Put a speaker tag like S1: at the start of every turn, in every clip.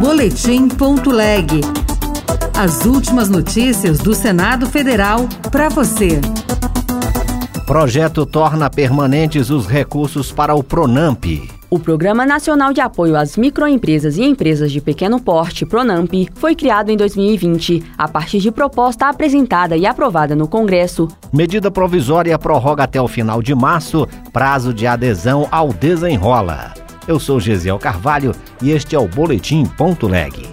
S1: Boletim.leg. As últimas notícias do Senado Federal para você.
S2: Projeto torna permanentes os recursos para o Pronamp.
S3: O Programa Nacional de Apoio às Microempresas e Empresas de Pequeno Porte, Pronamp, foi criado em 2020, a partir de proposta apresentada e aprovada no Congresso.
S2: Medida provisória prorroga até o final de março prazo de adesão ao Desenrola. Eu sou Gesiel Carvalho e este é o Boletim Ponto Leg.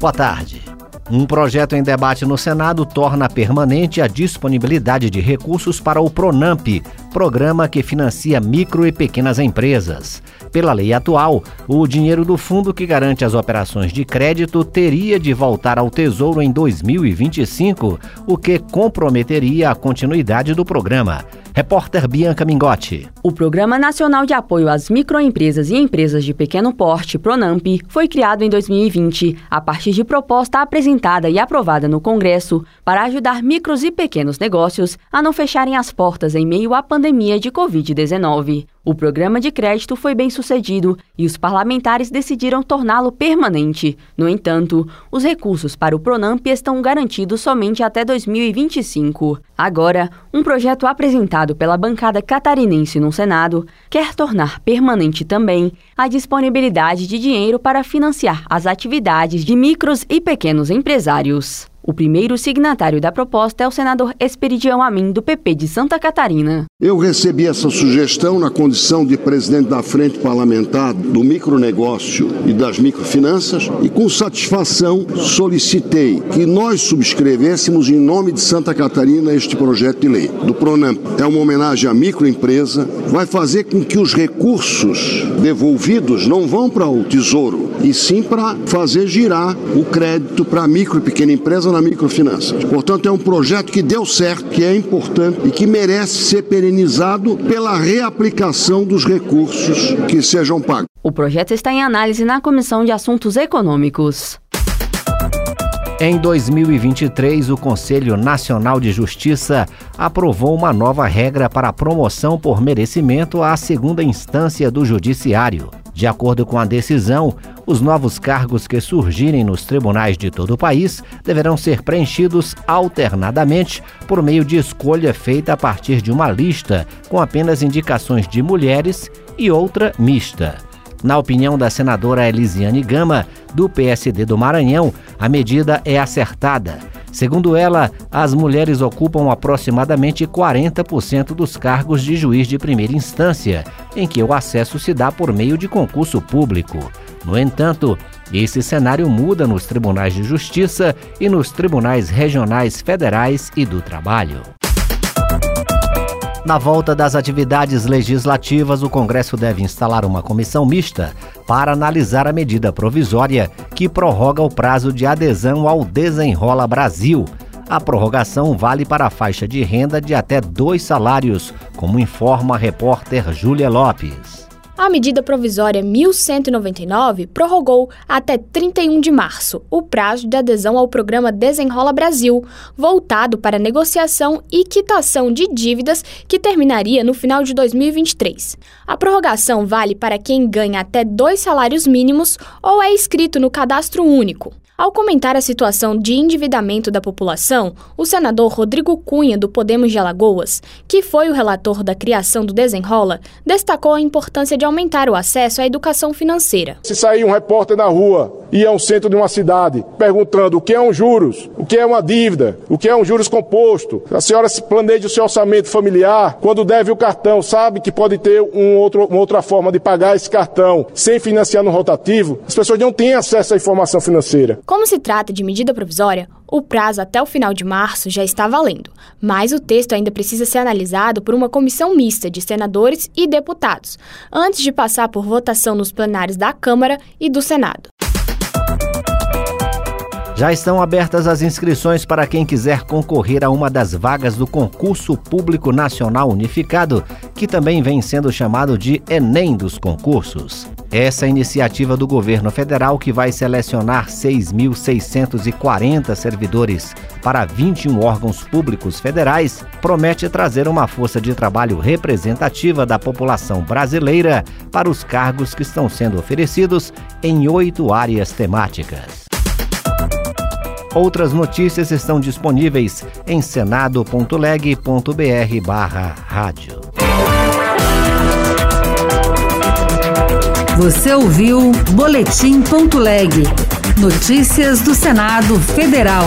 S2: Boa tarde. Um projeto em debate no Senado torna permanente a disponibilidade de recursos para o Pronamp, programa que financia micro e pequenas empresas. Pela lei atual, o dinheiro do fundo que garante as operações de crédito teria de voltar ao Tesouro em 2025, o que comprometeria a continuidade do programa. Repórter Bianca Mingotti.
S3: O Programa Nacional de Apoio às Microempresas e Empresas de Pequeno Porte, Pronamp, foi criado em 2020, a partir de proposta apresentada e aprovada no Congresso para ajudar micros e pequenos negócios a não fecharem as portas em meio à pandemia de Covid-19. O programa de crédito foi bem sucedido e os parlamentares decidiram torná-lo permanente. No entanto, os recursos para o Pronamp estão garantidos somente até 2025. Agora, um projeto apresentado pela bancada catarinense no Senado quer tornar permanente também a disponibilidade de dinheiro para financiar as atividades de micros e pequenos empresários. O primeiro signatário da proposta é o senador Esperidião Amin, do PP de Santa Catarina.
S4: Eu recebi essa sugestão na condição de presidente da Frente Parlamentar do Micronegócio e das Microfinanças e, com satisfação, solicitei que nós subscrevêssemos em nome de Santa Catarina este projeto de lei do Pronamp. É uma homenagem à microempresa, vai fazer com que os recursos devolvidos não vão para o Tesouro, e sim para fazer girar o crédito para a micro e pequena empresa na microfinanças. Portanto, é um projeto que deu certo, que é importante e que merece ser perenizado pela reaplicação dos recursos que sejam pagos.
S3: O projeto está em análise na Comissão de Assuntos Econômicos.
S2: Em 2023, o Conselho Nacional de Justiça aprovou uma nova regra para a promoção por merecimento à segunda instância do Judiciário. De acordo com a decisão, os novos cargos que surgirem nos tribunais de todo o país deverão ser preenchidos alternadamente por meio de escolha feita a partir de uma lista com apenas indicações de mulheres e outra mista. Na opinião da senadora Elisiane Gama, do PSD do Maranhão, a medida é acertada. Segundo ela, as mulheres ocupam aproximadamente 40% dos cargos de juiz de primeira instância, em que o acesso se dá por meio de concurso público. No entanto, esse cenário muda nos tribunais de justiça e nos tribunais regionais federais e do trabalho. Na volta das atividades legislativas, o Congresso deve instalar uma comissão mista para analisar a medida provisória que prorroga o prazo de adesão ao Desenrola Brasil. A prorrogação vale para a faixa de renda de até dois salários, como informa a repórter Júlia Lopes.
S5: A medida provisória 1199 prorrogou até 31 de março o prazo de adesão ao programa Desenrola Brasil, voltado para negociação e quitação de dívidas que terminaria no final de 2023. A prorrogação vale para quem ganha até dois salários mínimos ou é inscrito no cadastro único. Ao comentar a situação de endividamento da população, o senador Rodrigo Cunha, do Podemos de Alagoas, que foi o relator da criação do Desenrola, destacou a importância de aumentar o acesso à educação financeira.
S6: Se sair um repórter na rua e ao centro de uma cidade perguntando o que é um juros, o que é uma dívida, o que é um juros composto, a senhora se planeja o seu orçamento familiar, quando deve o cartão, sabe que pode ter um outro, uma outra forma de pagar esse cartão sem financiar no rotativo, as pessoas não têm acesso à informação financeira.
S5: Como se trata de medida provisória, o prazo até o final de março já está valendo, mas o texto ainda precisa ser analisado por uma comissão mista de senadores e deputados, antes de passar por votação nos plenários da Câmara e do Senado.
S2: Já estão abertas as inscrições para quem quiser concorrer a uma das vagas do Concurso Público Nacional Unificado, que também vem sendo chamado de Enem dos concursos. Essa iniciativa do governo federal, que vai selecionar 6.640 servidores para 21 órgãos públicos federais, promete trazer uma força de trabalho representativa da população brasileira para os cargos que estão sendo oferecidos em oito áreas temáticas. Outras notícias estão disponíveis em senado.leg.br/rádio.
S1: Você ouviu Boletim.leg. Notícias do Senado Federal.